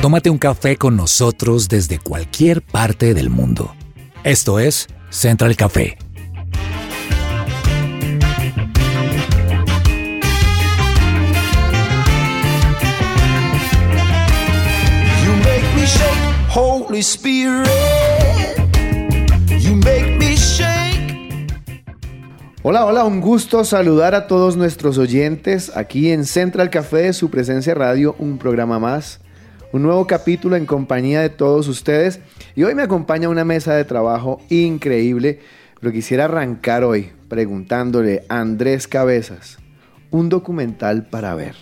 Tómate un café con nosotros desde cualquier parte del mundo. Esto es Central Café. You make me shake, Holy Spirit. You make me shake. Hola, hola, un gusto saludar a todos nuestros oyentes aquí en Central Café de su presencia radio, un programa más, un nuevo capítulo en compañía de todos ustedes. Y hoy me acompaña una mesa de trabajo increíble, pero quisiera arrancar hoy preguntándole a Andrés Cabezas, un documental para ver.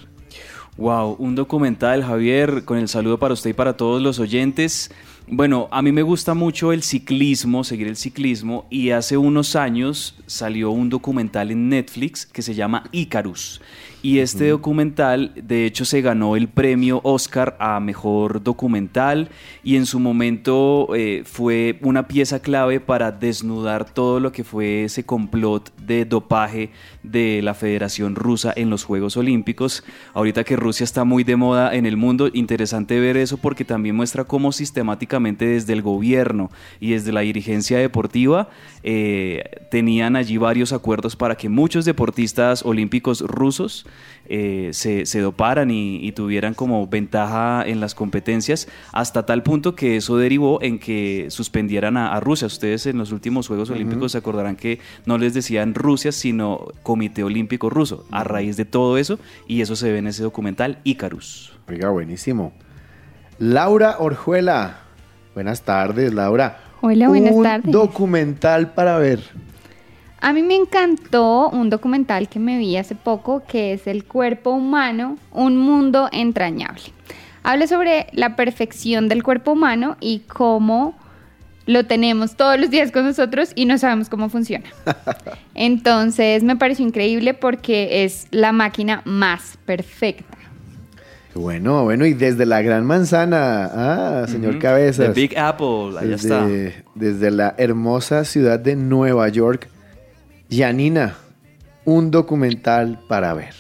Wow, un documental, Javier, con el saludo para usted y para todos los oyentes. Bueno, a mí me gusta mucho el ciclismo, seguir el ciclismo, y hace unos años salió un documental en Netflix que se llama Icarus. Y este documental, de hecho, se ganó el premio Oscar a Mejor Documental y en su momento eh, fue una pieza clave para desnudar todo lo que fue ese complot de dopaje de la Federación Rusa en los Juegos Olímpicos. Ahorita que Rusia está muy de moda en el mundo, interesante ver eso porque también muestra cómo sistemáticamente desde el gobierno y desde la dirigencia deportiva eh, tenían allí varios acuerdos para que muchos deportistas olímpicos rusos eh, se, se, doparan y, y, tuvieran como ventaja en las competencias, hasta tal punto que eso derivó en que suspendieran a, a Rusia. Ustedes en los últimos Juegos Olímpicos se acordarán que no les decían Rusia, sino Comité Olímpico Ruso, a raíz de todo eso, y eso se ve en ese documental Icarus. Oiga, buenísimo. Laura Orjuela, buenas tardes, Laura. Hola, buenas un tardes. documental para ver. A mí me encantó un documental que me vi hace poco que es El cuerpo humano, un mundo entrañable. Habla sobre la perfección del cuerpo humano y cómo lo tenemos todos los días con nosotros y no sabemos cómo funciona. Entonces me pareció increíble porque es la máquina más perfecta. Bueno, bueno, y desde la Gran Manzana, ah, señor Ujú. Cabezas. The Big Apple, allá está. desde, desde la hermosa ciudad de Nueva York. Yanina, un documental para ver.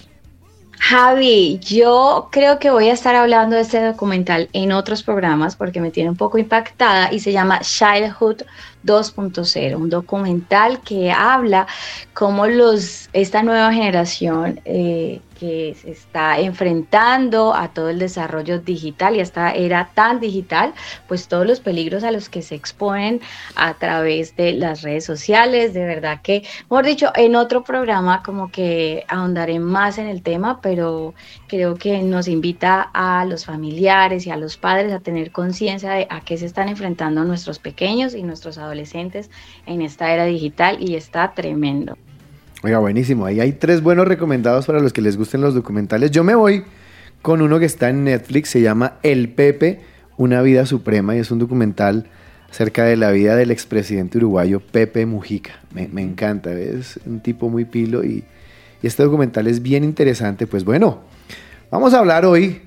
Javi, yo creo que voy a estar hablando de este documental en otros programas porque me tiene un poco impactada y se llama Childhood 2.0, un documental que habla cómo los, esta nueva generación eh, que se está enfrentando a todo el desarrollo digital y esta era tan digital, pues todos los peligros a los que se exponen a través de las redes sociales, de verdad que, mejor dicho, en otro programa como que ahondaré más en el tema, pero creo que nos invita a los familiares y a los padres a tener conciencia de a qué se están enfrentando nuestros pequeños y nuestros adolescentes en esta era digital y está tremendo. Oiga, buenísimo. Ahí hay tres buenos recomendados para los que les gusten los documentales. Yo me voy con uno que está en Netflix, se llama El Pepe, una vida suprema, y es un documental acerca de la vida del expresidente uruguayo Pepe Mujica. Me, encanta, es un tipo muy pilo y este documental es bien interesante. Pues bueno, vamos a hablar hoy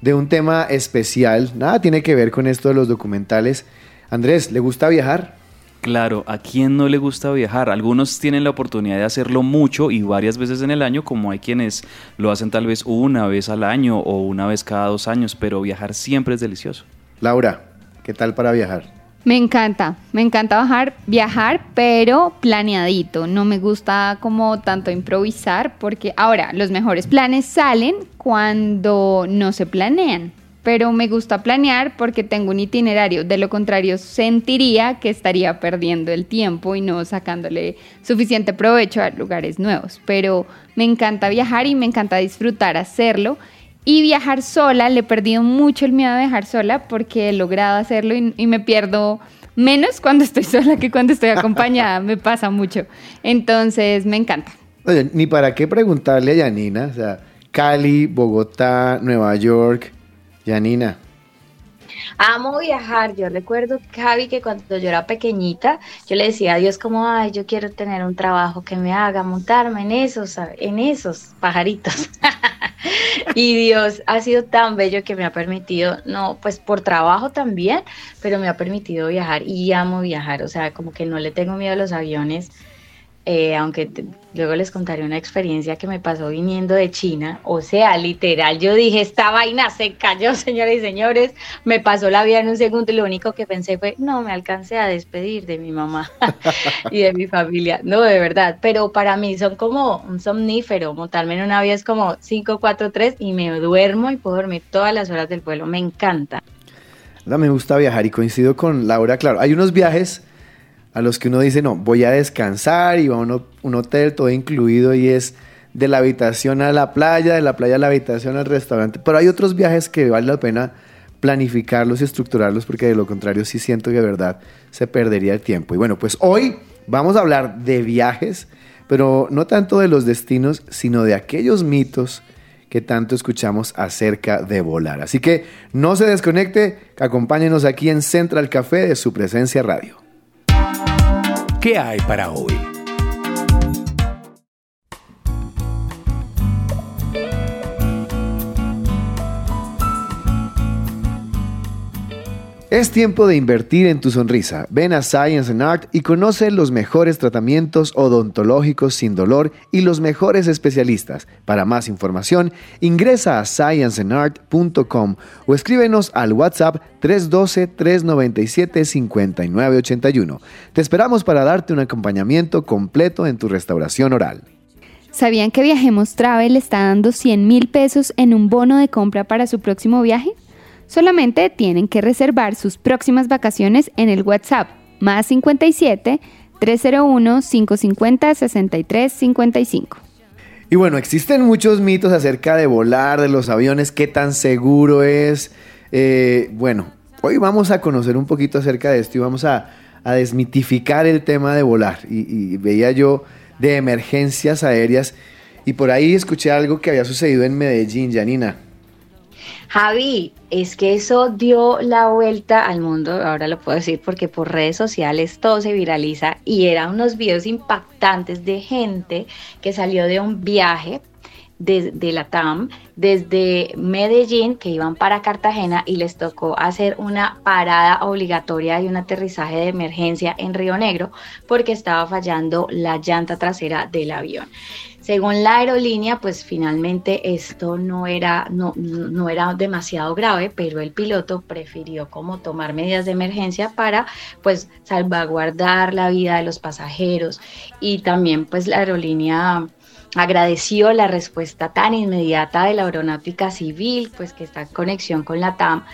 de un tema especial. Nada tiene que ver con esto de los documentales. Andrés, ¿le gusta viajar? Claro, ¿a quién no le gusta viajar? Algunos tienen la oportunidad de hacerlo mucho y varias veces en el año, como hay quienes lo hacen tal vez una vez al año o una vez cada dos años, pero viajar siempre es delicioso. Laura, ¿qué tal para viajar? Me encanta, me encanta bajar, viajar, pero planeadito. No me gusta como tanto improvisar porque ahora los mejores planes salen cuando no se planean. Pero me gusta planear porque tengo un itinerario. De lo contrario, sentiría que estaría perdiendo el tiempo y no sacándole suficiente provecho a lugares nuevos. Pero me encanta viajar y me encanta disfrutar hacerlo. Y viajar sola, le he perdido mucho el miedo a viajar sola porque he logrado hacerlo y, y me pierdo menos cuando estoy sola que cuando estoy acompañada. me pasa mucho. Entonces, me encanta. Oye, ni para qué preguntarle a Yanina, o sea, Cali, Bogotá, Nueva York, Yanina. Amo viajar. Yo recuerdo, Javi, que cuando yo era pequeñita, yo le decía a Dios como, ay, yo quiero tener un trabajo que me haga montarme en esos, en esos pajaritos. y Dios ha sido tan bello que me ha permitido, no, pues por trabajo también, pero me ha permitido viajar y amo viajar. O sea, como que no le tengo miedo a los aviones eh, aunque luego les contaré una experiencia que me pasó viniendo de China. O sea, literal, yo dije, esta vaina se cayó, señores y señores. Me pasó la vida en un segundo y lo único que pensé fue, no, me alcancé a despedir de mi mamá y de mi familia. No, de verdad. Pero para mí son como un somnífero. Montarme en un avión es como 5, 4, 3 y me duermo y puedo dormir todas las horas del vuelo. Me encanta. Me gusta viajar y coincido con Laura. Claro, hay unos viajes a los que uno dice, no, voy a descansar y va a un hotel todo incluido y es de la habitación a la playa, de la playa a la habitación al restaurante. Pero hay otros viajes que vale la pena planificarlos y estructurarlos porque de lo contrario sí siento que de verdad se perdería el tiempo. Y bueno, pues hoy vamos a hablar de viajes, pero no tanto de los destinos, sino de aquellos mitos que tanto escuchamos acerca de volar. Así que no se desconecte, acompáñenos aquí en Central Café de su presencia radio. ¿Qué hay para hoy? Es tiempo de invertir en tu sonrisa. Ven a Science and Art y conoce los mejores tratamientos odontológicos sin dolor y los mejores especialistas. Para más información, ingresa a scienceandart.com o escríbenos al WhatsApp 312-397-5981. Te esperamos para darte un acompañamiento completo en tu restauración oral. ¿Sabían que Viajemos Travel está dando 100 mil pesos en un bono de compra para su próximo viaje? Solamente tienen que reservar sus próximas vacaciones en el WhatsApp más 57 301 550 63 55. Y bueno, existen muchos mitos acerca de volar, de los aviones, qué tan seguro es. Eh, bueno, hoy vamos a conocer un poquito acerca de esto y vamos a, desmitificar el tema de volar. Y, y veía yo de emergencias aéreas y por ahí escuché algo que había sucedido en Medellín, Janina. Javi, es que eso dio la vuelta al mundo, ahora lo puedo decir porque por redes sociales todo se viraliza y eran unos videos impactantes de gente que salió de un viaje de, de, la TAM desde Medellín que iban para Cartagena y les tocó hacer una parada obligatoria y un aterrizaje de emergencia en Río Negro porque estaba fallando la llanta trasera del avión. Según la aerolínea, pues finalmente esto no era, no, no era demasiado grave, pero el piloto prefirió como tomar medidas de emergencia para pues salvaguardar la vida de los pasajeros. Y también pues la aerolínea agradeció la respuesta tan inmediata de la aeronáutica civil, pues que está en conexión con la TAM,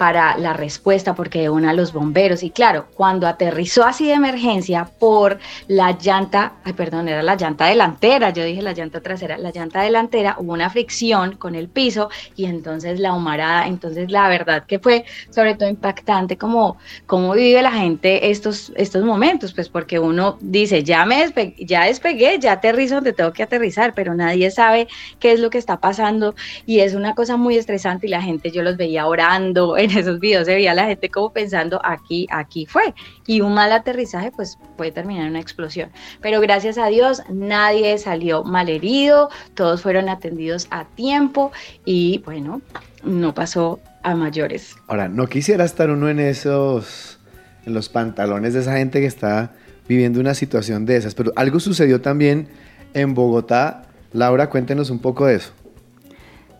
para la respuesta porque una a los bomberos. Y claro, cuando aterrizó así de emergencia por la llanta, ay perdón, era la llanta delantera, yo dije la llanta trasera, la llanta delantera, hubo una fricción con el piso y entonces la humarada, entonces la verdad que fue sobre todo impactante como cómo vive la gente estos, estos momentos, pues porque uno dice, ya me despegué, ya despegué, ya aterrizo donde tengo que aterrizar, pero nadie sabe qué es lo que está pasando y es una cosa muy estresante y la gente yo los veía orando, en esos videos se veía la gente como pensando aquí, aquí fue. Y un mal aterrizaje pues puede terminar en una explosión. Pero gracias a Dios nadie salió mal herido, todos fueron atendidos a tiempo y bueno, no pasó a mayores. Ahora, no quisiera estar uno en esos, en los pantalones de esa gente que está viviendo una situación de esas, pero algo sucedió también en Bogotá. Laura, cuéntenos un poco de eso.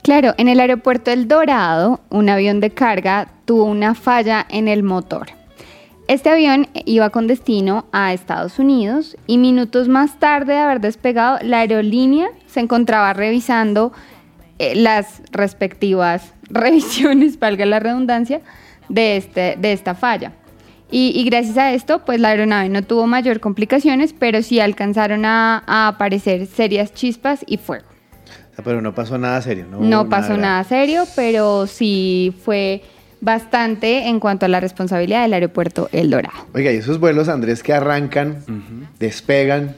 Claro, en el aeropuerto El Dorado, un avión de carga tuvo una falla en el motor. Este avión iba con destino a Estados Unidos y minutos más tarde de haber despegado, la aerolínea se encontraba revisando eh, las respectivas revisiones, valga la redundancia, de, este, de esta falla. Y, gracias a esto, pues la aeronave no tuvo mayor complicaciones, pero sí alcanzaron a aparecer serias chispas y fuego pero no pasó nada serio. No, no pasó nada, serio, pero sí fue bastante en cuanto a la responsabilidad del aeropuerto El Dorado. Oiga, y esos vuelos, Andrés, que arrancan, despegan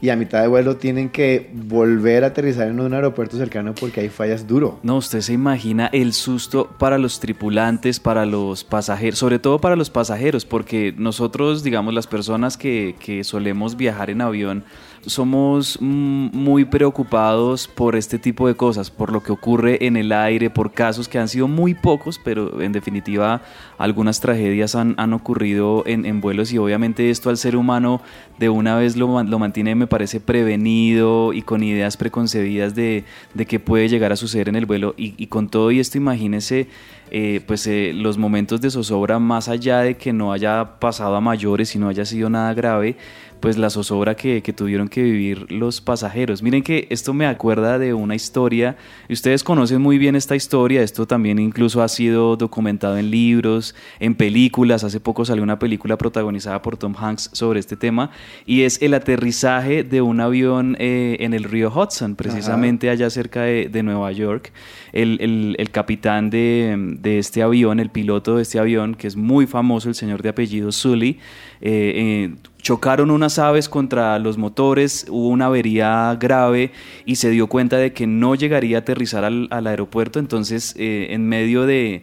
y a mitad de vuelo tienen que volver a aterrizar en un aeropuerto cercano porque hay fallas duro. No, usted se imagina el susto para los tripulantes, para los pasajeros, sobre todo para los pasajeros, porque nosotros, digamos, las personas que, que solemos viajar en avión, somos muy preocupados por este tipo de cosas, por lo que ocurre en el aire, por casos que han sido muy pocos, pero en definitiva algunas tragedias han, han ocurrido en, en, vuelos y obviamente esto al ser humano de una vez lo, lo mantiene, me parece, prevenido y con ideas preconcebidas de, de qué puede llegar a suceder en el vuelo. Y, y con todo y esto, imagínese eh, pues eh, los momentos de zozobra, más allá de que no haya pasado a mayores y no haya sido nada grave, pues la zozobra que, que, tuvieron que vivir los pasajeros. Miren que esto me acuerda de una historia, y ustedes conocen muy bien esta historia, esto también incluso ha sido documentado en libros, en películas, hace poco salió una película protagonizada por Tom Hanks sobre este tema, y es el aterrizaje de un avión eh, en el río Hudson, precisamente Ajá. allá cerca de, de Nueva York. El, el, el capitán de, de, este avión, el piloto de este avión, que es muy famoso, el señor de apellido Sully, eh, eh, chocaron unas aves contra los motores, hubo una avería grave y se dio cuenta de que no llegaría a aterrizar al, aeropuerto, entonces eh, en medio de,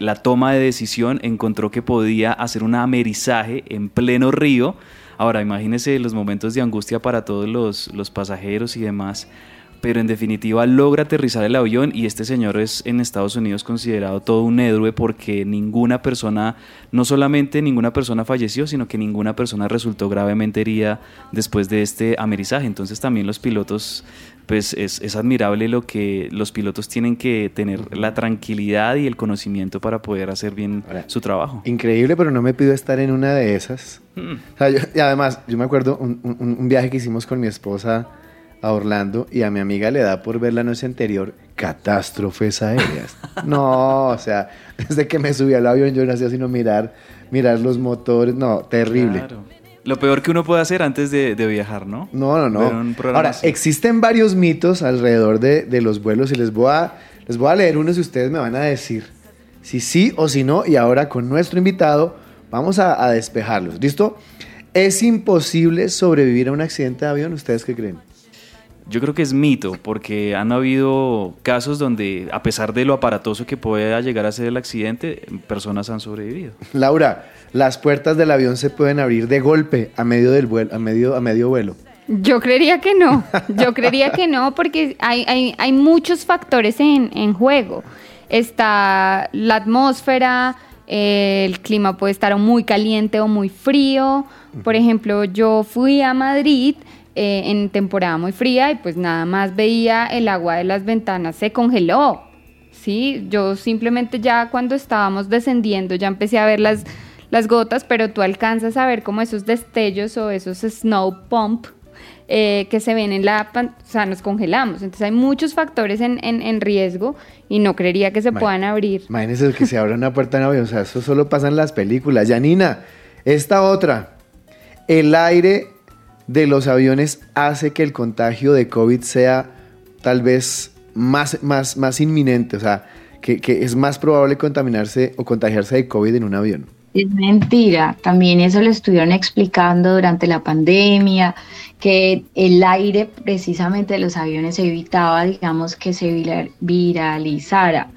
la toma de decisión encontró que podía hacer un amerizaje en pleno río. Ahora imagínense los momentos de angustia para todos los pasajeros y demás pero en definitiva logra aterrizar el avión y este señor es en Estados Unidos considerado todo un héroe porque ninguna persona, no solamente ninguna persona falleció, sino que ninguna persona resultó gravemente herida después de este amerizaje. Entonces también los pilotos, pues es, es admirable lo que los pilotos tienen que tener la tranquilidad y el conocimiento para poder hacer bien Ahora, su trabajo. Increíble, pero no me pido estar en una de esas. O sea, yo, y además, yo me acuerdo un, un, un viaje que hicimos con mi esposa a Orlando y a mi amiga le da por ver la noche anterior catástrofes aéreas. No, o sea, desde que me subí al avión yo no hacía sino mirar, mirar los motores. No, terrible. Claro. Lo peor que uno puede hacer antes de, de viajar, ¿no? No, no, no. Ahora, así. existen varios mitos alrededor de, de, los vuelos y les voy, a, les voy a leer unos y ustedes me van a decir si sí o si no. Y ahora con nuestro invitado vamos a, a despejarlos. ¿Listo? ¿Es imposible sobrevivir a un accidente de avión? ¿Ustedes qué creen? Yo creo que es mito, porque han habido casos donde, a pesar de lo aparatoso que pueda llegar a ser el accidente, personas han sobrevivido. Laura, las puertas del avión se pueden abrir de golpe a medio del vuelo, a medio, a medio vuelo. Yo creería que no, yo creería que no, porque hay, hay, hay muchos factores en, en, juego. Está la atmósfera, el clima puede estar muy caliente o muy frío. Por ejemplo, yo fui a Madrid eh, en temporada muy fría y pues nada más veía el agua de las ventanas se congeló. Sí, yo simplemente ya cuando estábamos descendiendo ya empecé a ver las, las gotas, pero tú alcanzas a ver como esos destellos o esos snow pump eh, que se ven en la o sea, nos congelamos. Entonces hay muchos factores en, en, en riesgo y no creería que se Man, puedan abrir. Imagínense que se abra una puerta en avión, o sea, eso solo pasa en las películas. Janina, esta otra, el aire de los aviones hace que el contagio de COVID sea tal vez más, más, más inminente, o sea, que, que, es más probable contaminarse o contagiarse de COVID en un avión. Es mentira, también eso lo estuvieron explicando durante la pandemia, que el aire precisamente de los aviones evitaba, digamos, que se viralizara.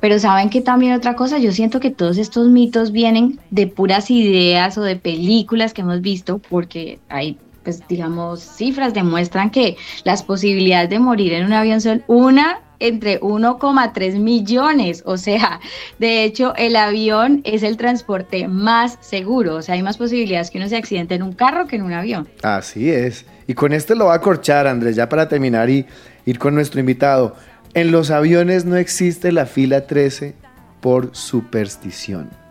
Pero saben que también otra cosa, yo siento que todos estos mitos vienen de puras ideas o de películas que hemos visto, porque hay pues digamos, cifras demuestran que las posibilidades de morir en un avión son una entre 1,3 millones. O sea, de hecho, el avión es el transporte más seguro. O sea, hay más posibilidades que uno se accidente en un carro que en un avión. Así es. Y con esto lo va a corchar, Andrés, ya para terminar y ir con nuestro invitado. En los aviones no existe la fila 13 por superstición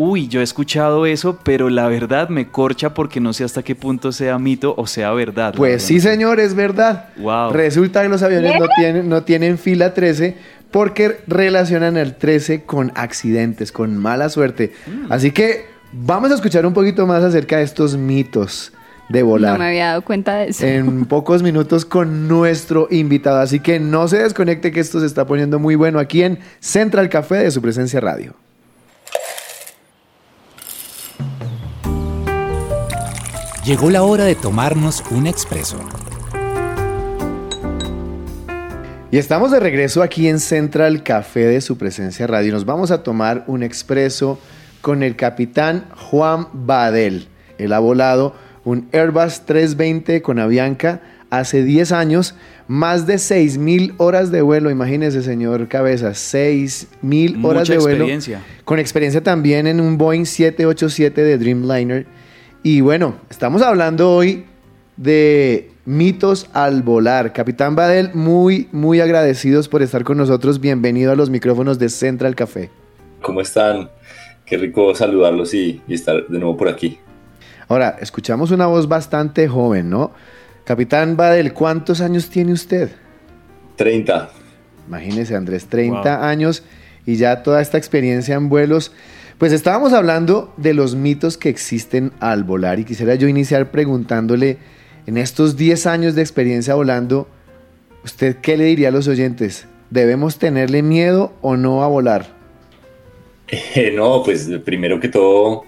uy, yo he escuchado eso, pero la verdad me corcha porque no sé hasta qué punto sea mito o sea verdad. Pues sí, señor, es verdad. Wow. Resulta que los aviones no tienen, no tienen fila 13 porque relacionan el 13 con accidentes, con mala suerte. Mm. Así que vamos a escuchar un poquito más acerca de estos mitos de volar. No me había dado cuenta de eso. En pocos minutos con nuestro invitado. Así que no se desconecte que esto se está poniendo muy bueno aquí en Central Café de su presencia radio. Llegó la hora de tomarnos un expreso. Y estamos de regreso aquí en Central Café de su presencia radio. Nos vamos a tomar un expreso con el capitán Juan Badel. Él ha volado un Airbus 320 con Avianca hace 10 años, más de 6.000 horas de vuelo, imagínese señor Cabeza, 6.000 horas Mucha de vuelo. experiencia. Con experiencia también en un Boeing 787 de Dreamliner. Y bueno, estamos hablando hoy de mitos al volar. Capitán Badel, muy, muy agradecidos por estar con nosotros. Bienvenido a los micrófonos de Central Café. ¿Cómo están? Qué rico saludarlos y, y estar de nuevo por aquí. Ahora, escuchamos una voz bastante joven, ¿no? Capitán Badel, ¿cuántos años tiene usted? 30. Imagínese, Andrés, 30 Wow. años y ya toda esta experiencia en vuelos. Pues estábamos hablando de los mitos que existen al volar y quisiera yo iniciar preguntándole, en estos 10 años de experiencia volando, ¿usted qué le diría a los oyentes? ¿Debemos tenerle miedo o no a volar? Eh, no, pues primero que todo,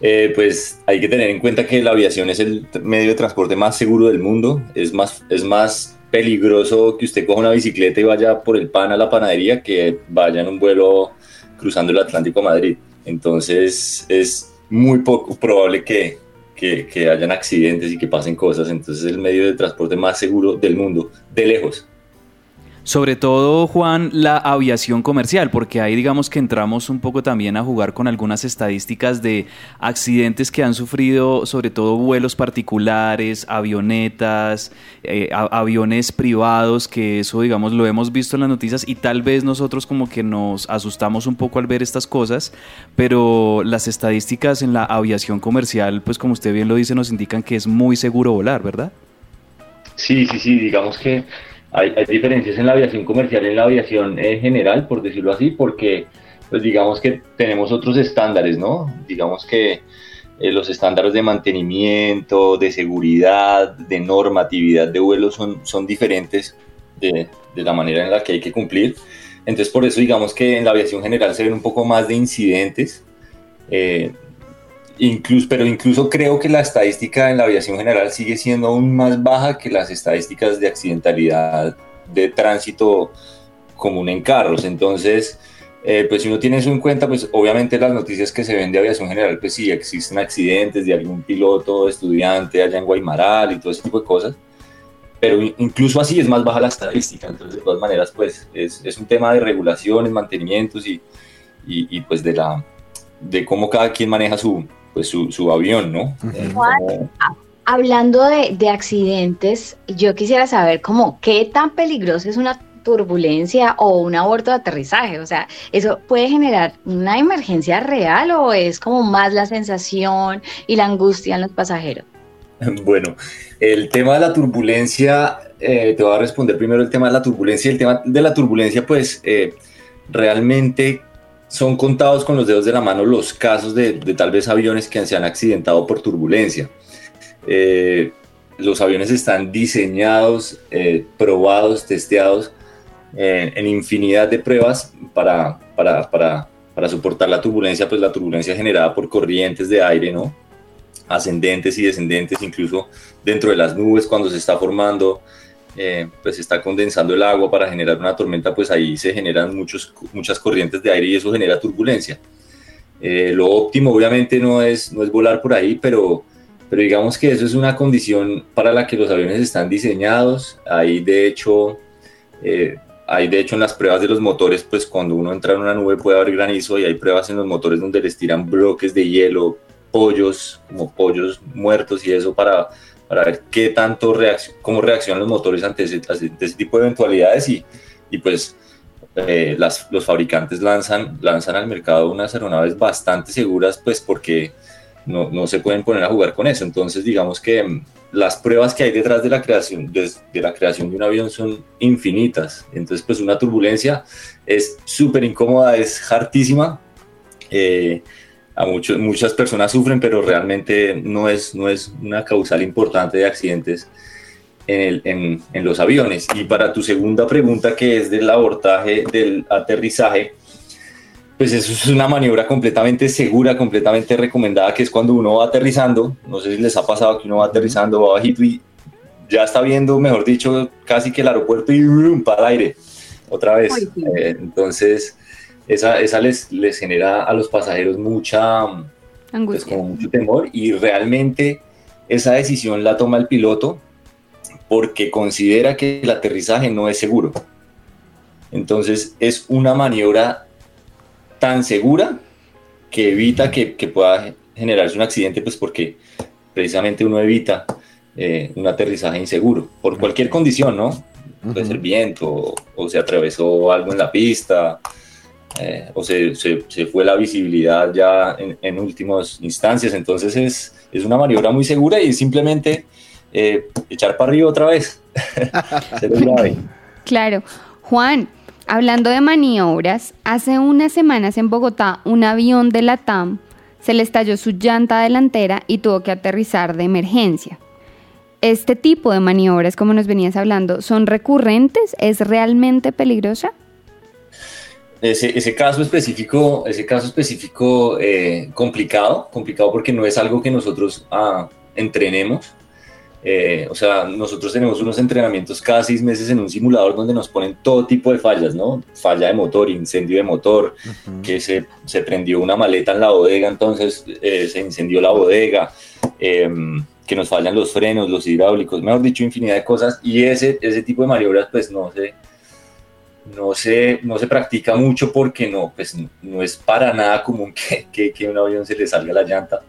eh, pues hay que tener en cuenta que la aviación es el medio de transporte más seguro del mundo. Es más, es más peligroso que usted coja una bicicleta y vaya por el pan a la panadería que vaya en un vuelo cruzando el Atlántico a Madrid. Entonces es muy poco probable que, que, hayan accidentes y que pasen cosas. Entonces es el medio de transporte más seguro del mundo, de lejos. Sobre todo, Juan, la aviación comercial, porque ahí digamos que entramos un poco también a jugar con algunas estadísticas de accidentes que han sufrido, sobre todo vuelos particulares, avionetas, eh, aviones privados, que eso digamos lo hemos visto en las noticias y tal vez nosotros como que nos asustamos un poco al ver estas cosas, pero las estadísticas en la aviación comercial, pues como usted bien lo dice, nos indican que es muy seguro volar, ¿verdad? Sí, sí, sí, digamos que hay, hay diferencias en la aviación comercial y en la aviación eh, general, por decirlo así, porque pues digamos que tenemos otros estándares, ¿no? Digamos que eh, los estándares de mantenimiento, de seguridad, de normatividad de vuelo son, son diferentes de, de la manera en la que hay que cumplir. Entonces por eso digamos que en la aviación general se ven un poco más de incidentes. eh, Incluso, pero incluso creo que la estadística en la aviación general sigue siendo aún más baja que las estadísticas de accidentalidad de tránsito común en carros. Entonces, eh, pues si uno tiene eso en cuenta, pues obviamente las noticias que se ven de aviación general, pues sí, existen accidentes de algún piloto, estudiante allá en Guaymaral y todo ese tipo de cosas. Pero in- incluso así es más baja la estadística. Entonces, de todas maneras, pues es, es un tema de regulaciones, mantenimientos y, y, y, pues de la de cómo cada quien maneja su, pues su, su avión, ¿no? Juan, como- Hablando de, de accidentes, yo quisiera saber cómo, qué tan peligroso es una turbulencia o un aborto de aterrizaje. O sea, ¿eso puede generar una emergencia real o es como más la sensación y la angustia en los pasajeros? Bueno, el tema de la turbulencia, eh, te voy a responder primero el tema de la turbulencia. El tema de la turbulencia, pues eh, realmente son contados con los dedos de la mano los casos de, de tal vez aviones que se han accidentado por turbulencia. Eh, los aviones están diseñados, eh, probados, testeados eh, en infinidad de pruebas para, para, para, para soportar la turbulencia, pues la turbulencia generada por corrientes de aire, ¿no? ascendentes y descendentes, incluso dentro de las nubes cuando se está formando, eh, pues está condensando el agua para generar una tormenta, pues ahí se generan muchos, muchas corrientes de aire y eso genera turbulencia. Eh, lo óptimo obviamente no es, no es volar por ahí, pero, pero digamos que eso es una condición para la que los aviones están diseñados. Ahí de hecho, eh, hay de hecho en las pruebas de los motores, pues cuando uno entra en una nube puede haber granizo y hay pruebas en los motores donde les tiran bloques de hielo, pollos, como pollos muertos y eso para, para ver qué tanto reaccion cómo reaccionan los motores ante ese, ante ese tipo de eventualidades y, y pues eh, las, los fabricantes lanzan, lanzan al mercado unas aeronaves bastante seguras pues porque no, no, se pueden poner a jugar con eso. Entonces digamos que mm, las pruebas que hay detrás de la creación de, de la creación de un avión son infinitas. Entonces pues una turbulencia es súper incómoda, es hartísima. Eh, a muchos, muchas personas sufren, pero realmente no es, no es una causal importante de accidentes en, el, en, en, los aviones. Y para tu segunda pregunta, que es del abortaje, del aterrizaje, pues eso es una maniobra completamente segura, completamente recomendada, que es cuando uno va aterrizando, no sé si les ha pasado que uno va aterrizando, va bajito y ya está viendo, mejor dicho, casi que el aeropuerto y ¡brum! para el aire, otra vez. Eh, entonces esa, esa les, les, genera a los pasajeros mucha angustia. Pues, como mucho temor y realmente esa decisión la toma el piloto porque considera que el aterrizaje no es seguro. Entonces es una maniobra tan segura que evita que, pueda generarse un accidente, pues porque precisamente uno evita eh, un aterrizaje inseguro, por cualquier condición, ¿no? Puede ser viento, o, se atravesó algo en la pista, eh, o se, fue la visibilidad ya en, últimas instancias. Entonces es, es, una maniobra muy segura y simplemente eh, echar para arriba otra vez. claro. Juan, hablando de maniobras, hace unas semanas en Bogotá un avión de la TAM se le estalló su llanta delantera y tuvo que aterrizar de emergencia. ¿Este tipo de maniobras, como nos venías hablando, son recurrentes? ¿Es realmente peligrosa? Ese, caso específico, ese caso específico eh, complicado, complicado porque no es algo que nosotros ah, entrenemos. Eh, o sea, nosotros tenemos unos entrenamientos cada seis meses en un simulador donde nos ponen todo tipo de fallas, ¿no? Falla de motor, incendio de motor, que se, se, prendió una maleta en la bodega, entonces eh, se incendió la bodega, em, que nos fallan los frenos, los hidráulicos, mejor dicho, infinidad de cosas. Y ese, ese tipo de maniobras, pues no se, no se, no se practica mucho porque no, pues, no es para nada común que, que, un avión se le salga la llanta.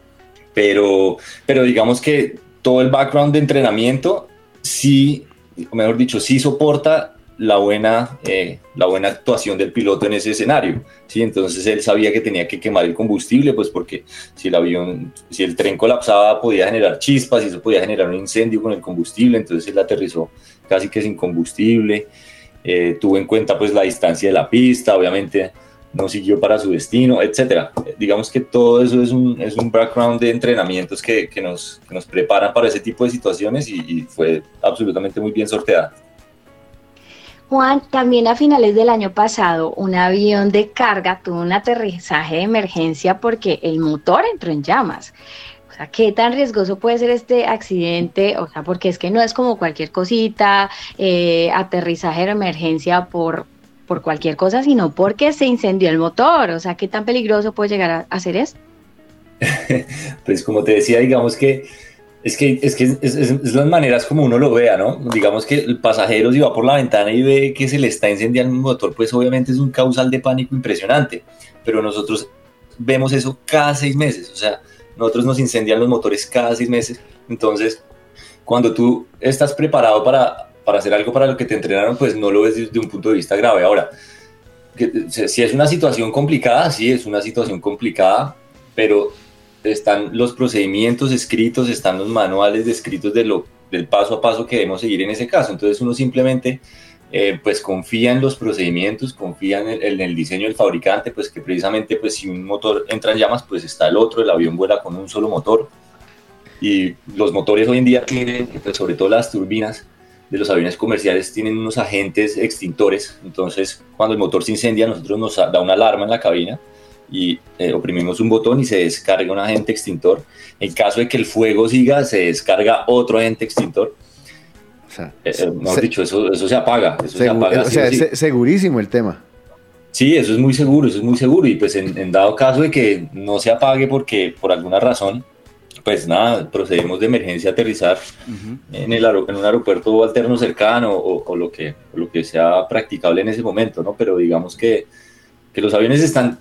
Pero, pero digamos que todo el background de entrenamiento sí, mejor dicho, sí soporta la buena, eh, la buena actuación del piloto en ese escenario. ¿sí? Entonces él sabía que tenía que quemar el combustible, pues porque si el avión, si el tren colapsaba podía generar chispas y eso podía generar un incendio con el combustible, entonces él aterrizó casi que sin combustible. Eh, tuvo en cuenta pues la distancia de la pista, obviamente no siguió para su destino, etcétera. Digamos que todo eso es un, es un background de entrenamientos que, que, nos, que nos preparan para ese tipo de situaciones y, fue absolutamente muy bien sorteada. Juan, también a finales del año pasado, un avión de carga tuvo un aterrizaje de emergencia porque el motor entró en llamas. Sea, ¿qué tan riesgoso puede ser este accidente? O sea, porque es que no es como cualquier cosita, eh, aterrizaje de emergencia por, por cualquier cosa, sino porque se incendió el motor. O sea, ¿qué tan peligroso puede llegar a, ser eso? pues como te decía, digamos que es que es, que es, las maneras como uno lo vea, ¿no? Digamos que el pasajero si va por la ventana y ve que se le está incendiando el motor, pues obviamente es un causal de pánico impresionante, pero nosotros vemos eso cada seis meses, o sea, nosotros nos incendian los motores cada seis meses, entonces cuando tú estás preparado para para hacer algo para lo que te entrenaron, pues no lo ves desde un punto de vista grave. Ahora, si es una situación complicada, sí, es una situación complicada, pero están los procedimientos escritos, están los manuales descritos de lo, del paso a paso que debemos seguir en ese caso. Entonces uno simplemente eh, pues confía en los procedimientos, confía en el, diseño del fabricante, pues que precisamente pues si un motor entra en llamas, pues está el otro, el avión vuela con un solo motor. Y los motores hoy en día tienen, pues sobre todo las turbinas, de los aviones comerciales tienen unos agentes extintores, entonces cuando el motor se incendia nosotros nos da una alarma en la cabina y eh, oprimimos un botón y se descarga un agente extintor. En caso de que el fuego siga, se descarga otro agente extintor. O sea, eh, eh, dicho, eso, eso se apaga. Eso se apaga o sea, es segurísimo el tema. Sí, eso es muy seguro, eso es muy seguro. Y pues en, en, dado caso de que no se apague porque por alguna razón pues nada, procedemos de emergencia a aterrizar en, el en un aeropuerto alterno cercano o, lo, que, lo que sea practicable en ese momento, ¿no? Pero digamos que, que los aviones están,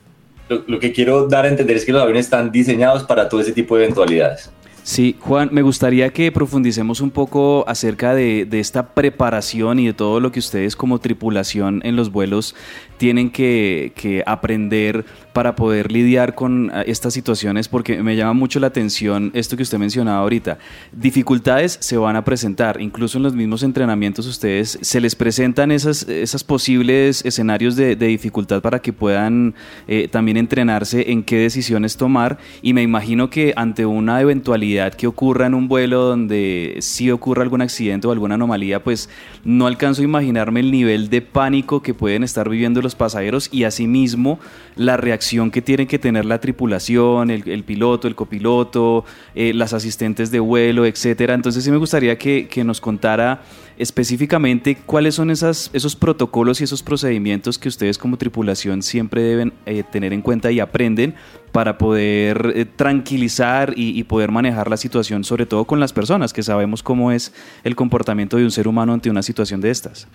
lo, lo, que quiero dar a entender es que los aviones están diseñados para todo ese tipo de eventualidades. Sí, Juan, me gustaría que profundicemos un poco acerca de, esta preparación y de todo lo que ustedes como tripulación en los vuelos tienen que, que, aprender para poder lidiar con ah, estas situaciones, porque me llama mucho la atención esto que usted mencionaba ahorita. Dificultades se van a presentar, incluso en los mismos entrenamientos ustedes se les presentan esas, esas posibles escenarios de, dificultad para que puedan eh, también entrenarse en qué decisiones tomar y me imagino que ante una eventualidad que ocurra en un vuelo donde sí ocurra algún accidente o alguna anomalía, pues no alcanzo a imaginarme el nivel de pánico que pueden estar viviendo los pasajeros y asimismo la reacción que tienen que tener la tripulación, el, piloto, el copiloto, eh, las asistentes de vuelo, etcétera. Entonces sí me gustaría que, nos contara específicamente, ¿cuáles son esas, esos protocolos y esos procedimientos que ustedes como tripulación siempre deben eh, tener en cuenta y aprenden para poder eh, tranquilizar y, y, poder manejar la situación, sobre todo con las personas, que sabemos cómo es el comportamiento de un ser humano ante una situación de estas?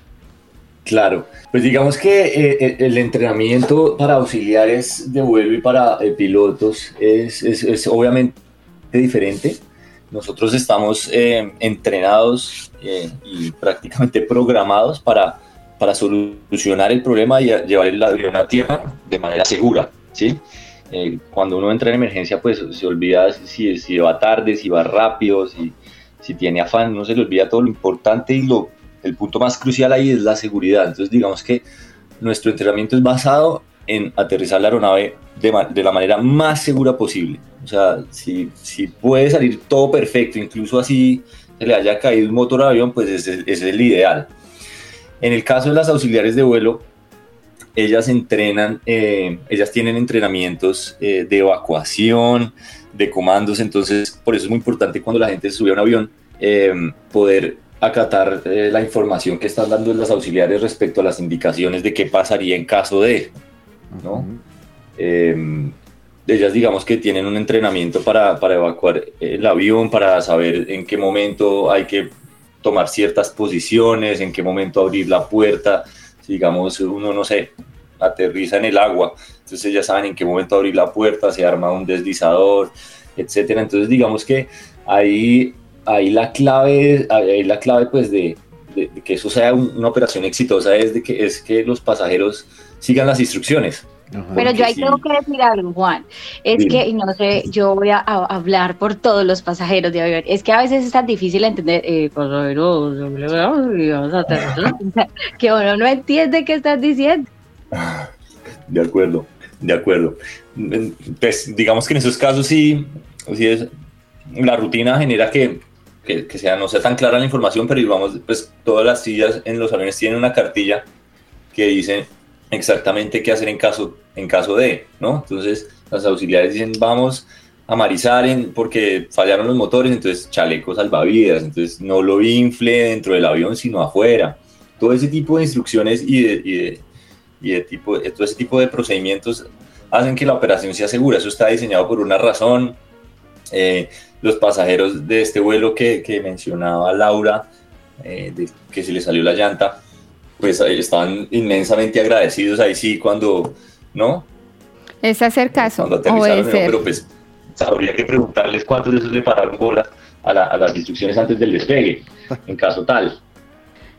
Claro, pues digamos que eh, el entrenamiento para auxiliares de vuelo y para eh, pilotos es, obviamente diferente. Nosotros estamos eh, entrenados y prácticamente programados para, para solucionar el problema y llevar el avión a tierra de manera segura. ¿sí? cuando uno entra en emergencia, pues se olvida si, si va tarde, si va rápido, si, si tiene afán, no se le olvida todo lo importante y lo el punto más crucial ahí es la seguridad. Entonces, digamos que nuestro entrenamiento es basado en aterrizar la aeronave de, la manera más segura posible. O sea, si, si, puede salir todo perfecto, incluso así se le haya caído un motor al avión, pues ese, es el ideal. En el caso de las auxiliares de vuelo, ellas entrenan, eh, ellas tienen entrenamientos eh, de evacuación, de comandos, entonces por eso es muy importante cuando la gente sube a un avión, eh, poder acatar eh, la información que están dando las auxiliares respecto a las indicaciones de qué pasaría en caso de, ¿no? Em, ellas digamos que tienen un entrenamiento para, para, evacuar el avión, para saber en qué momento hay que tomar ciertas posiciones, en qué momento abrir la puerta, si digamos uno no sé, aterriza en el agua, entonces ellas saben en qué momento abrir la puerta, se arma un deslizador, etcétera, entonces digamos que ahí ahí la clave, ahí la clave pues de, que eso sea una operación exitosa es de que es que los pasajeros sigan las instrucciones. Pero yo ahí tengo que decir algo, Juan. Es que, no sé, yo voy a, hablar por todos los pasajeros de avión. Es que a veces es tan difícil entender, eh, pasajeros, que uno no entiende qué estás diciendo. De acuerdo, de acuerdo. Pues digamos que en esos casos sí, sí es, la rutina genera que que, sea, no sea tan clara la información, pero digamos, pues todas las sillas en los aviones tienen una cartilla que dice exactamente qué hacer en caso, en caso de, ¿no? Entonces, las auxiliares dicen, vamos a marizar en, porque fallaron los motores, entonces chalecos salvavidas, entonces no lo infle dentro del avión, sino afuera. Todo ese tipo de instrucciones y de, y de, y de tipo, todo ese tipo de procedimientos hacen que la operación sea segura. Eso está diseñado por una razón. Eh, los pasajeros de este vuelo que, que mencionaba Laura, eh, de, que se le salió la llanta, pues estaban inmensamente agradecidos ahí sí cuando, ¿no? Es hacer caso. Cuando aterrizaron, pero pues habría que preguntarles cuántos de esos le pararon bola a, a las instrucciones antes del despegue, en caso tal.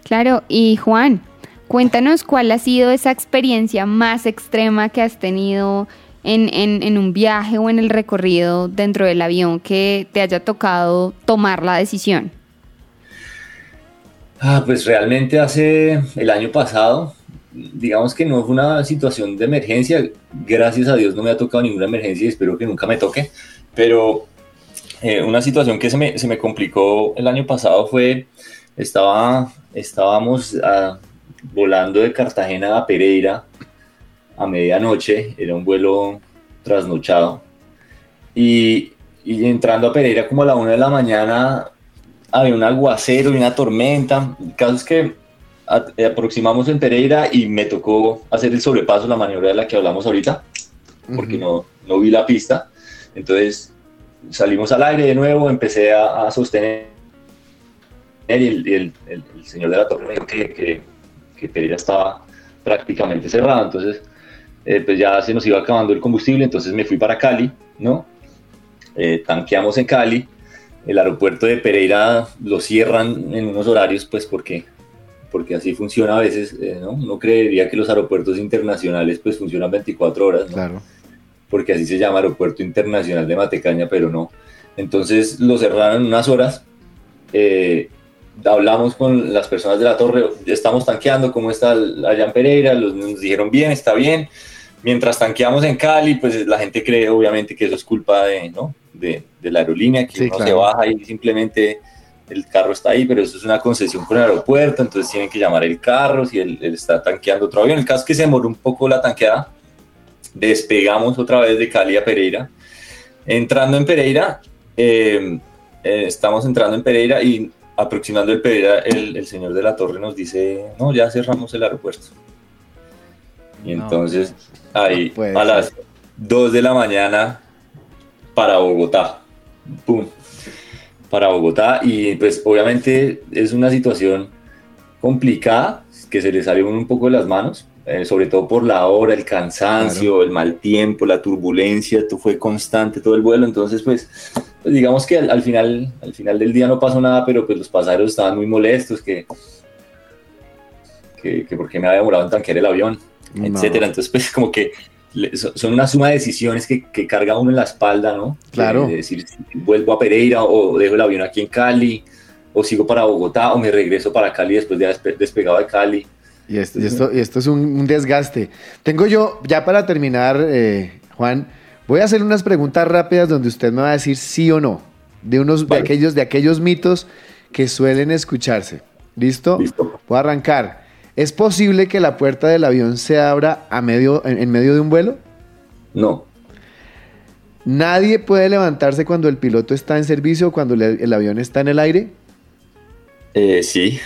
Claro, y Juan, cuéntanos cuál ha sido esa experiencia más extrema que has tenido en, un viaje o en el recorrido dentro del avión que te haya tocado tomar la decisión? Ah, pues realmente hace el año pasado, digamos que no fue una situación de emergencia, gracias a Dios no me ha tocado ninguna emergencia y espero que nunca me toque, pero eh, una situación que se me, se me, complicó el año pasado fue, estaba, estábamos ah, volando de Cartagena a Pereira a medianoche, era un vuelo trasnochado. Y, y, entrando a Pereira como a la una de la mañana, había un aguacero y una tormenta. El caso es que aproximamos en Pereira y me tocó hacer el sobrepaso, la maniobra de la que hablamos ahorita, porque no, no vi la pista. Entonces salimos al aire de nuevo, empecé a, sostener y el, el, el, señor de la torre que, que, que Pereira estaba prácticamente cerrado. Entonces eh, pues ya se nos iba acabando el combustible, entonces me fui para Cali, ¿no? Eh, tanqueamos en Cali, el aeropuerto de Pereira lo cierran en unos horarios, pues porque, porque así funciona a veces, eh, ¿no? Uno creería que los aeropuertos internacionales pues funcionan 24 horas, ¿no? Claro. Porque así se llama Aeropuerto Internacional de Matecaña, pero no. Entonces lo cerraron unas horas, hablamos con las personas de la torre, estamos tanqueando, ¿cómo está allá en Pereira? Los, nos dijeron bien, está bien mientras tanqueamos en Cali, pues la gente cree obviamente que eso es culpa de, ¿no? de, de la aerolínea, que uno se baja y simplemente el carro está ahí, pero eso es una concesión con el aeropuerto, entonces tienen que llamar el carro si él, está tanqueando otro avión. El caso es que se demoró un poco la tanqueada, despegamos otra vez de Cali a Pereira. Entrando en Pereira, eh, eh, estamos entrando en Pereira y aproximando el Pereira, el, el señor de la torre nos dice, no, ya cerramos el aeropuerto. Y No. entonces, ahí, puede a las 2 de la mañana, para Bogotá. Pum. Para Bogotá. Y pues obviamente es una situación complicada, que se le uno un poco de las manos, eh, sobre todo por la hora, el cansancio, el mal tiempo, la turbulencia, fue constante todo el vuelo, entonces pues, pues digamos que al, al final, al final del día no pasó nada, pero pues los pasajeros estaban muy molestos, que, que, que por qué me había demorado en tanquear el avión, No. etcétera, entonces pues como que son una suma de decisiones que, que carga uno en la espalda, ¿no? Claro. De, de decir, vuelvo a Pereira o dejo el avión aquí en Cali, o sigo para Bogotá, o me regreso para Cali después de haber despe- despegado de Cali. Y esto, y esto, y esto es un, un desgaste. Tengo yo, ya para terminar, eh, Juan, voy a hacer unas preguntas rápidas donde usted me va a decir sí o no. De unos Vale. de aquellos, de aquellos mitos que suelen escucharse. ¿Listo? Listo. Voy a arrancar. ¿Es posible que la puerta del avión se abra a medio, en, en medio de un vuelo? No, ¿Nadie puede levantarse cuando el piloto está en servicio o cuando el, el avión está en el aire? Eh, sí,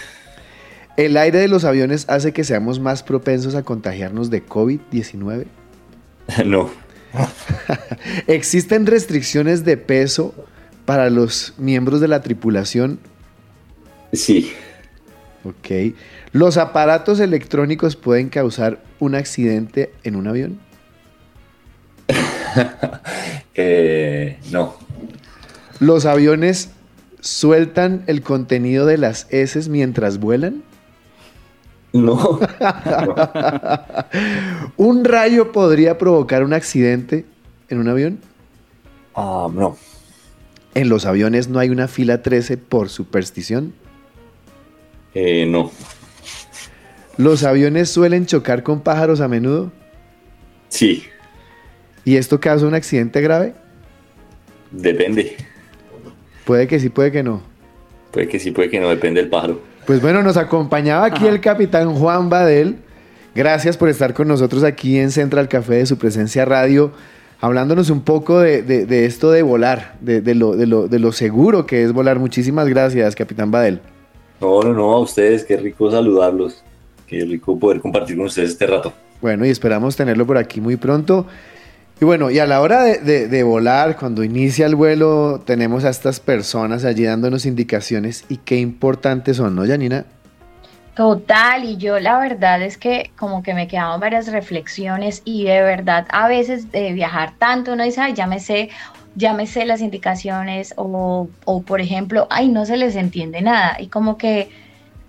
¿El aire de los aviones hace que seamos más propensos a contagiarnos de COVID-19? no, ¿Existen restricciones de peso para los miembros de la tripulación? sí, Ok. ¿Los aparatos electrónicos pueden causar un accidente en un avión? eh, no, ¿Los aviones sueltan el contenido de las heces mientras vuelan? no, ¿Un rayo podría provocar un accidente en un avión? Ah, no, ¿En los aviones no hay una fila 13 por superstición? eh, no, ¿Los aviones suelen chocar con pájaros a menudo? sí, ¿Y esto causa un accidente grave? depende. Puede que sí, puede que no. Puede que sí, puede que no, depende del pájaro. Pues bueno, nos acompañaba aquí el capitán Juan Badel. Gracias por estar con nosotros aquí en Central Café de su presencia radio, hablándonos un poco de, de- de esto de volar, de, de lo, de lo- de lo seguro que es volar. Muchísimas gracias, capitán Badel. No, no, no, a ustedes, qué rico saludarlos. Qué rico poder compartir con ustedes este rato. Bueno, y esperamos tenerlo por aquí muy pronto. Y bueno, y a la hora de, de- de volar, cuando inicia el vuelo, tenemos a estas personas allí dándonos indicaciones y qué importantes son, ¿no, Janina? Total, y yo la verdad es que como que me quedaban varias reflexiones y de verdad a veces de viajar tanto uno dice, ay, ya me sé, ya me sé las indicaciones o, o por ejemplo, ay, no se les entiende nada y como que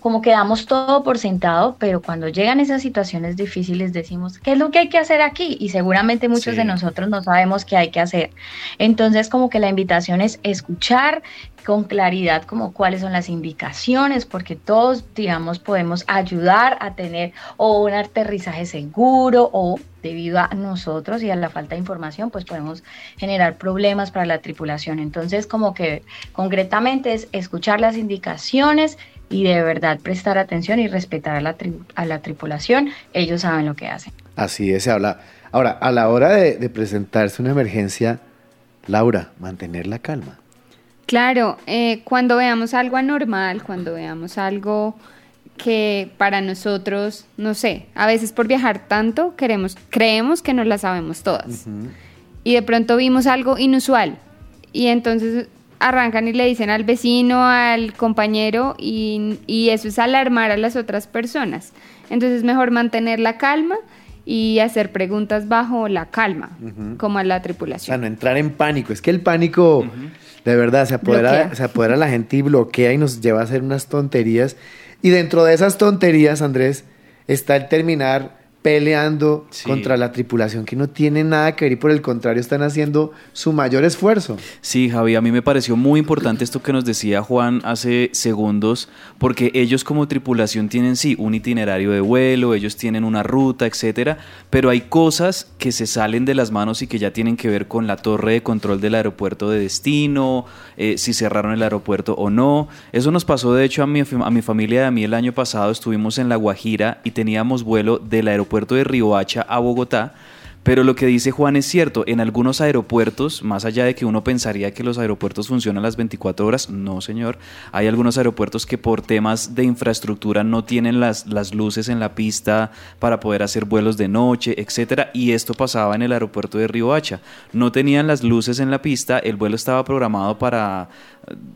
como que damos todo por sentado, pero cuando llegan esas situaciones difíciles decimos, ¿qué es lo que hay que hacer aquí? Y seguramente muchos Sí. de nosotros no sabemos qué hay que hacer. Entonces como que la invitación es escuchar con claridad como cuáles son las indicaciones, porque todos, digamos, podemos ayudar a tener o un aterrizaje seguro o debido a nosotros y a la falta de información, pues podemos generar problemas para la tripulación. Entonces, como que concretamente es escuchar las indicaciones y de verdad prestar atención y respetar a la, tri- a la tripulación. Ellos saben lo que hacen. Así es, se habla. Ahora, a la hora de, de presentarse una emergencia, Laura, mantener la calma. Claro, eh, cuando veamos algo anormal, cuando veamos algo que para nosotros, no sé, a veces por viajar tanto queremos, creemos que no la sabemos todas. Y de pronto vimos algo inusual. Y entonces arrancan y le dicen al vecino, al compañero, y, y eso es alarmar a las otras personas. Entonces es mejor mantener la calma y hacer preguntas bajo la calma, como a la O sea, tripulación. no entrar en pánico. Es que el pánico, de verdad, se apodera, Bloquea. se apodera a la gente y bloquea y nos lleva a hacer unas tonterías. Y dentro de esas tonterías, Andrés, está el terminar peleando Sí. contra la tripulación que no tiene nada que ver y por el contrario están haciendo su mayor esfuerzo. Sí, Javi, a mí me pareció muy importante esto que nos decía Juan hace segundos, porque ellos como tripulación tienen sí un itinerario de vuelo, ellos tienen una ruta, etcétera, pero hay cosas que se salen de las manos y que ya tienen que ver con la torre de control del aeropuerto de destino, eh, si cerraron el aeropuerto o no. Eso nos pasó de hecho a mi, a mi familia y a mí el año pasado, estuvimos en La Guajira y teníamos vuelo del aeropuerto de Riohacha a Bogotá Pero lo que dice Juan es cierto, en algunos aeropuertos, más allá de que uno pensaría que los aeropuertos funcionan las 24 horas, no señor, hay algunos aeropuertos que por temas de infraestructura no tienen las, las luces en la pista para poder hacer vuelos de noche, etcétera, y esto pasaba en el aeropuerto de Riohacha. No tenían las luces en la pista, el vuelo estaba programado para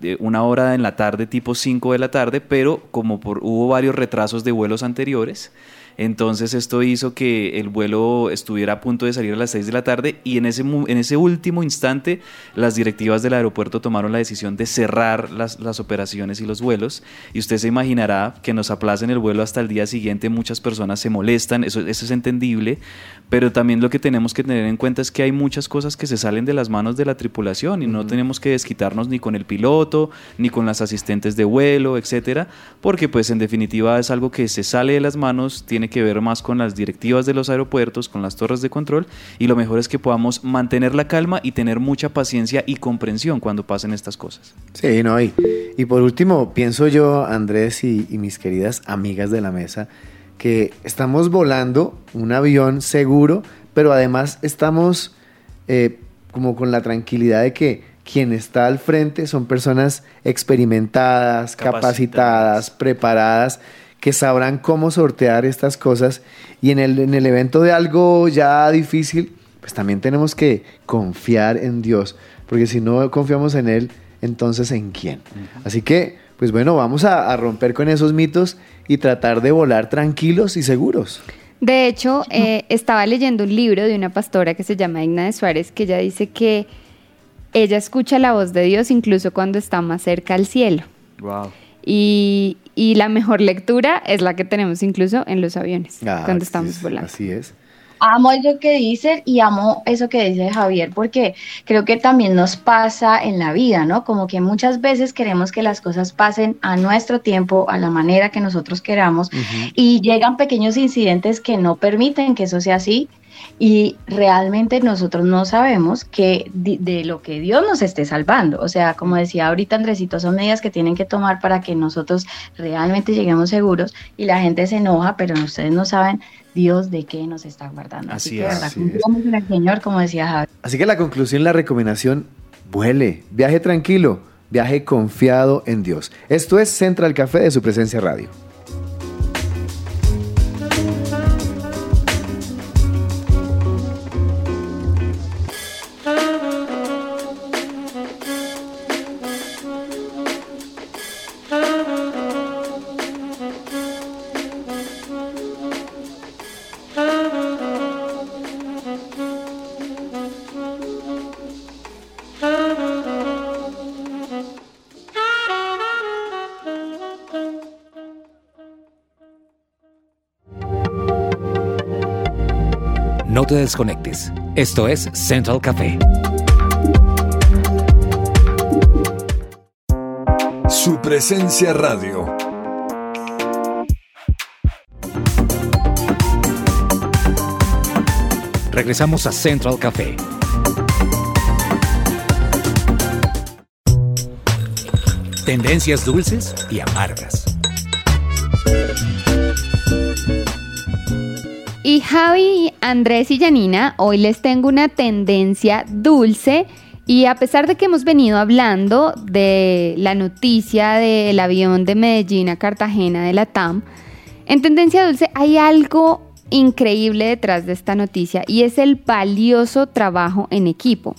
eh, una hora en la tarde, tipo 5 de la tarde, pero como por, hubo varios retrasos de vuelos anteriores, entonces esto hizo que el vuelo estuviera a punto de salir a las 6 de la tarde y en ese, en ese último instante las directivas del aeropuerto tomaron la decisión de cerrar las, las operaciones y los vuelos. Y usted se imaginará que nos aplacen el vuelo hasta el día siguiente, muchas personas se molestan, eso, eso es entendible, pero también lo que tenemos que tener en cuenta es que hay muchas cosas que se salen de las manos de la tripulación y no tenemos que desquitarnos ni con el piloto, ni con las asistentes de vuelo, etcétera, porque pues en definitiva es algo que se sale de las manos, tiene que ver más con las directivas de los aeropuertos, con las torres de control y lo mejor es que podamos mantener la calma y tener mucha paciencia y comprensión cuando pasen estas cosas. Sí, no, y, y por último, pienso yo, Andrés y, y mis queridas amigas de la mesa, que estamos volando un avión seguro, pero además estamos eh, como con la tranquilidad de que quien está al frente son personas experimentadas, capacitadas, Capacitadas. preparadas, que sabrán cómo sortear estas cosas. Y en el, en el evento de algo ya difícil, pues también tenemos que confiar en Dios, porque si no confiamos en Él, entonces ¿en quién? Así que, pues bueno, vamos a, a romper con esos mitos y tratar de volar tranquilos y seguros. De hecho, eh, estaba leyendo un libro de una pastora que se llama Igna de Suárez, que ella dice que ella escucha la voz de Dios incluso cuando está más cerca al cielo. Wow. Y, y la mejor lectura es la que tenemos incluso en los aviones, Ah, cuando estamos es, volando. Así es. Amo eso que dice y amo eso que dice Javier, porque creo que también nos pasa en la vida, ¿no? Como que muchas veces queremos que las cosas pasen a nuestro tiempo, a la manera que nosotros queramos, y llegan pequeños incidentes que no permiten que eso sea así. Y realmente nosotros no sabemos que de, lo que Dios nos esté salvando. O sea, como decía ahorita Andresito, son medidas que tienen que tomar para que nosotros realmente lleguemos seguros y la gente se enoja, pero ustedes no saben Dios de qué nos está guardando. Así, Así que, es, ¿verdad? así es. Confiamos en el Señor, como decía Javi. Así que la conclusión, la recomendación, vuele, viaje tranquilo, viaje confiado en Dios. Esto es Central Café de su presencia radio. No te desconectes. Esto es Central Café. Su presencia radio. Regresamos a Central Café. Tendencias dulces y amargas. Y Javi, Andrés y Janina, hoy les tengo una tendencia dulce y a pesar de que hemos venido hablando de la noticia del avión de Medellín a Cartagena de la TAM, en tendencia dulce hay algo increíble detrás de esta noticia y es el valioso trabajo en equipo.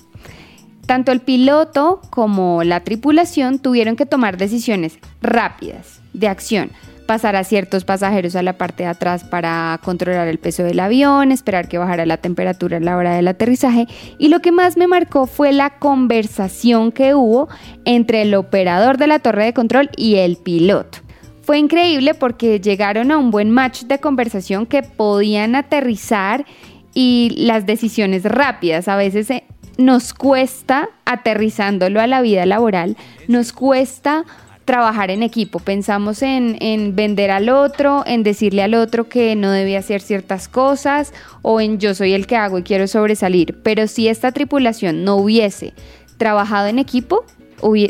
Tanto el piloto como la tripulación tuvieron que tomar decisiones rápidas, de acción, pasar a ciertos pasajeros a la parte de atrás para controlar el peso del avión, esperar que bajara la temperatura a la hora del aterrizaje y lo que más me marcó fue la conversación que hubo entre el operador de la torre de control y el piloto. Fue increíble porque llegaron a un buen match de conversación que podían aterrizar y las decisiones rápidas. A veces eh, nos cuesta, aterrizándolo a la vida laboral, nos cuesta trabajar en equipo. Pensamos en, en vender al otro, en decirle al otro que no debe hacer ciertas cosas o en yo soy el que hago y quiero sobresalir. Pero si esta tripulación no hubiese trabajado en equipo,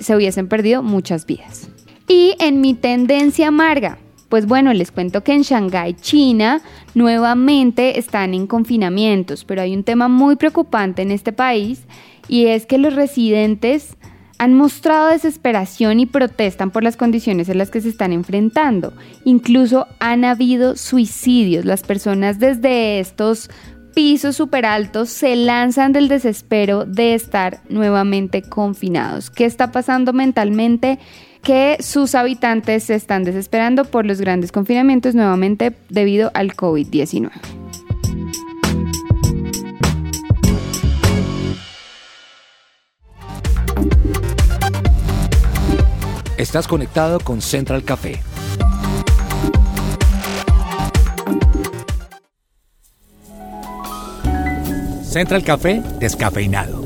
se hubiesen perdido muchas vidas. Y en mi tendencia amarga, Pues bueno, les cuento que en Shanghái, China, nuevamente están en confinamientos, pero hay un tema muy preocupante en este país y es que los residentes han mostrado desesperación y protestan por las condiciones en las que se están enfrentando. Incluso han habido suicidios. Las personas desde estos pisos súper altos se lanzan del desespero de estar nuevamente confinados. ¿Qué está pasando mentalmente? Que sus habitantes se están desesperando por los grandes confinamientos nuevamente debido al COVID-19. Estás conectado con Central Café. Central Café descafeinado.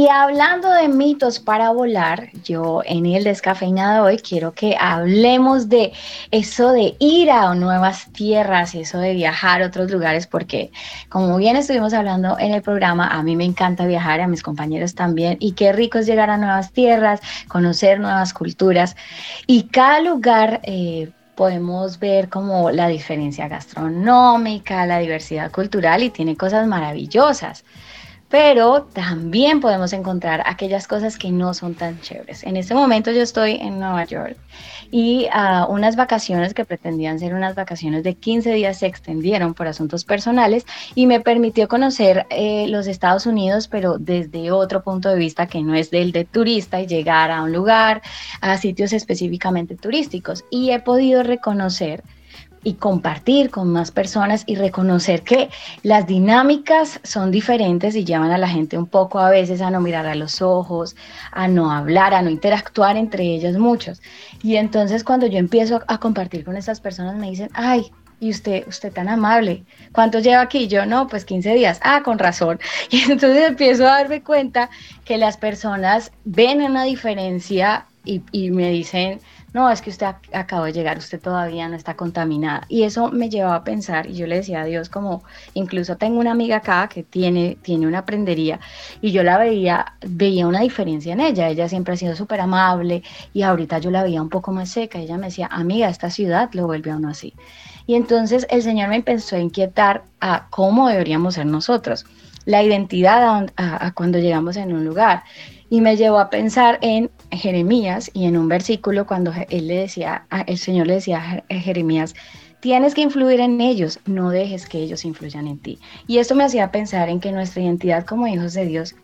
Y hablando de mitos para volar, yo en el descafeinado hoy quiero que hablemos de eso de ir a nuevas tierras eso de viajar a otros lugares, porque como bien estuvimos hablando en el programa, a mí me encanta viajar, a mis compañeros también, y qué rico es llegar a nuevas tierras, conocer nuevas culturas, y cada lugar... Eh, podemos ver como la diferencia gastronómica, la diversidad cultural y tiene cosas maravillosas pero también podemos encontrar aquellas cosas que no son tan chéveres. En este momento yo estoy en Nueva York y uh, unas vacaciones que pretendían ser unas vacaciones de 15 días se extendieron por asuntos personales y me permitió conocer eh, los Estados Unidos, pero desde otro punto de vista que no es del de turista y llegar a un lugar, a sitios específicamente turísticos. Y he podido reconocer y compartir con más personas y reconocer que las dinámicas son diferentes y llevan a la gente un poco a veces a no mirar a los ojos, a no hablar, a no interactuar entre ellos muchos. Y entonces cuando yo empiezo a compartir con estas personas me dicen, ay, y usted, usted tan amable, ¿cuánto lleva aquí? Yo no, pues 15 días. Ah, con razón. Y entonces empiezo a darme cuenta que las personas ven una diferencia y, y me dicen, no, es que usted acaba de llegar, usted todavía no está contaminada. Y eso me llevaba a pensar, y yo le decía a Dios, como incluso tengo una amiga acá que tiene, tiene una prendería, y yo la veía, veía una diferencia en ella. Ella siempre ha sido súper amable, y ahorita yo la veía un poco más seca. Ella me decía, amiga, esta ciudad lo vuelve a uno así. Y entonces el Señor me empezó a inquietar a cómo deberíamos ser nosotros, la identidad a cuando llegamos en un lugar y me llevó a pensar en Jeremías y en un versículo cuando él le decía, el Señor le decía a Jeremías, tienes que influir en ellos, no dejes que ellos influyan en ti. Y esto me hacía pensar en que nuestra identidad como hijos de Dios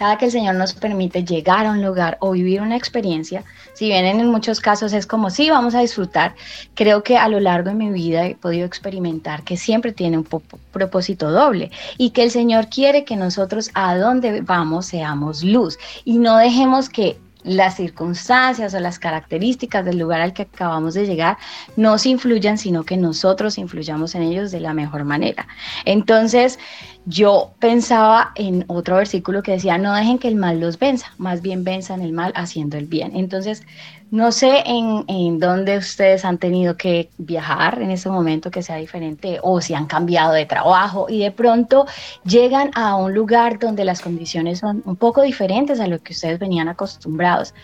cada que el Señor nos permite llegar a un lugar o vivir una experiencia, si bien en muchos casos es como, sí, vamos a disfrutar, creo que a lo largo de mi vida he podido experimentar que siempre tiene un propósito doble y que el Señor quiere que nosotros a donde vamos seamos luz. Y no dejemos que las circunstancias o las características del lugar al que acabamos de llegar nos influyan, sino que nosotros influyamos en ellos de la mejor manera. Entonces, yo pensaba en otro versículo que decía, no dejen que el mal los venza, más bien venzan el mal haciendo el bien. Entonces, no sé en, en, dónde ustedes han tenido que viajar en ese momento que sea diferente o si han cambiado de trabajo y de pronto llegan a un lugar donde las condiciones son un poco diferentes a lo que ustedes venían acostumbrados.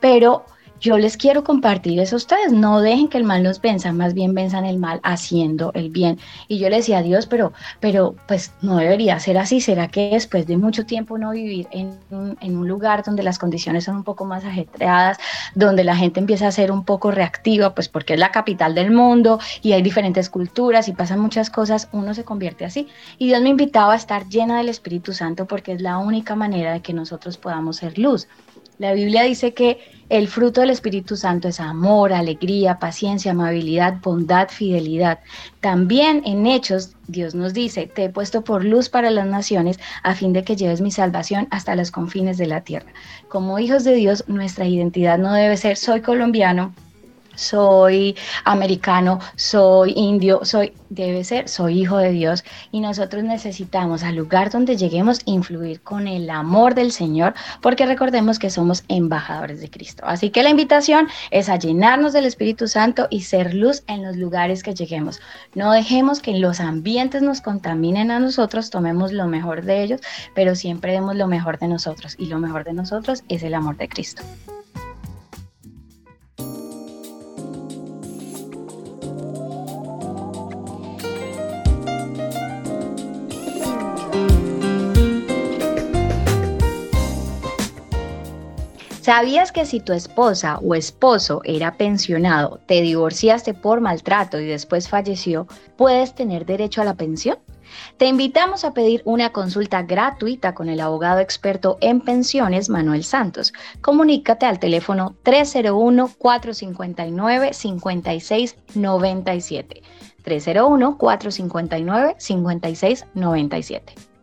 Pero yo les quiero compartir eso a ustedes. No dejen que el mal los venza, más bien venzan el mal haciendo el bien. Y yo le decía a Dios, pero, pero pues no debería ser así. ¿Será que después de mucho tiempo no vivir en en un lugar donde las condiciones son un poco más ajetreadas, donde la gente empieza a ser un poco reactiva, pues porque es la capital del mundo y hay diferentes culturas y pasan muchas cosas, uno se convierte así? Y Dios me invitaba a estar llena del Espíritu Santo porque es la única manera de que nosotros podamos ser luz. La Biblia dice que el fruto del Espíritu Santo es amor, alegría, paciencia, amabilidad, bondad, fidelidad. También en Hechos Dios nos dice, te he puesto por luz para las naciones a fin de que lleves mi salvación hasta los confines de la tierra. Como hijos de Dios, nuestra identidad no debe ser soy colombiano, soy americano, soy indio, soy, debe ser, soy hijo de Dios y nosotros necesitamos al lugar donde lleguemos influir con el amor del Señor, porque recordemos que somos embajadores de Cristo. Así que la invitación es a llenarnos del Espíritu Santo y ser luz en los lugares que lleguemos. No dejemos que los ambientes nos contaminen a nosotros, tomemos lo mejor de ellos, pero siempre demos lo mejor de nosotros y lo mejor de nosotros es el amor de Cristo. ¿Sabías que si tu esposa o esposo era pensionado, te divorciaste por maltrato y después falleció, puedes tener derecho a la pensión? Te invitamos a pedir una consulta gratuita con el abogado experto en pensiones Manuel Santos. Comunícate al teléfono 301-459-5697. 301-459-5697.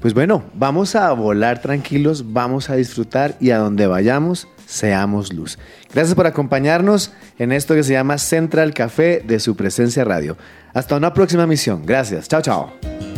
Pues bueno, vamos a volar tranquilos, vamos a disfrutar y a donde vayamos, seamos luz. Gracias por acompañarnos en esto que se llama Central Café de su presencia radio. Hasta una próxima misión. Gracias. Chao, chao.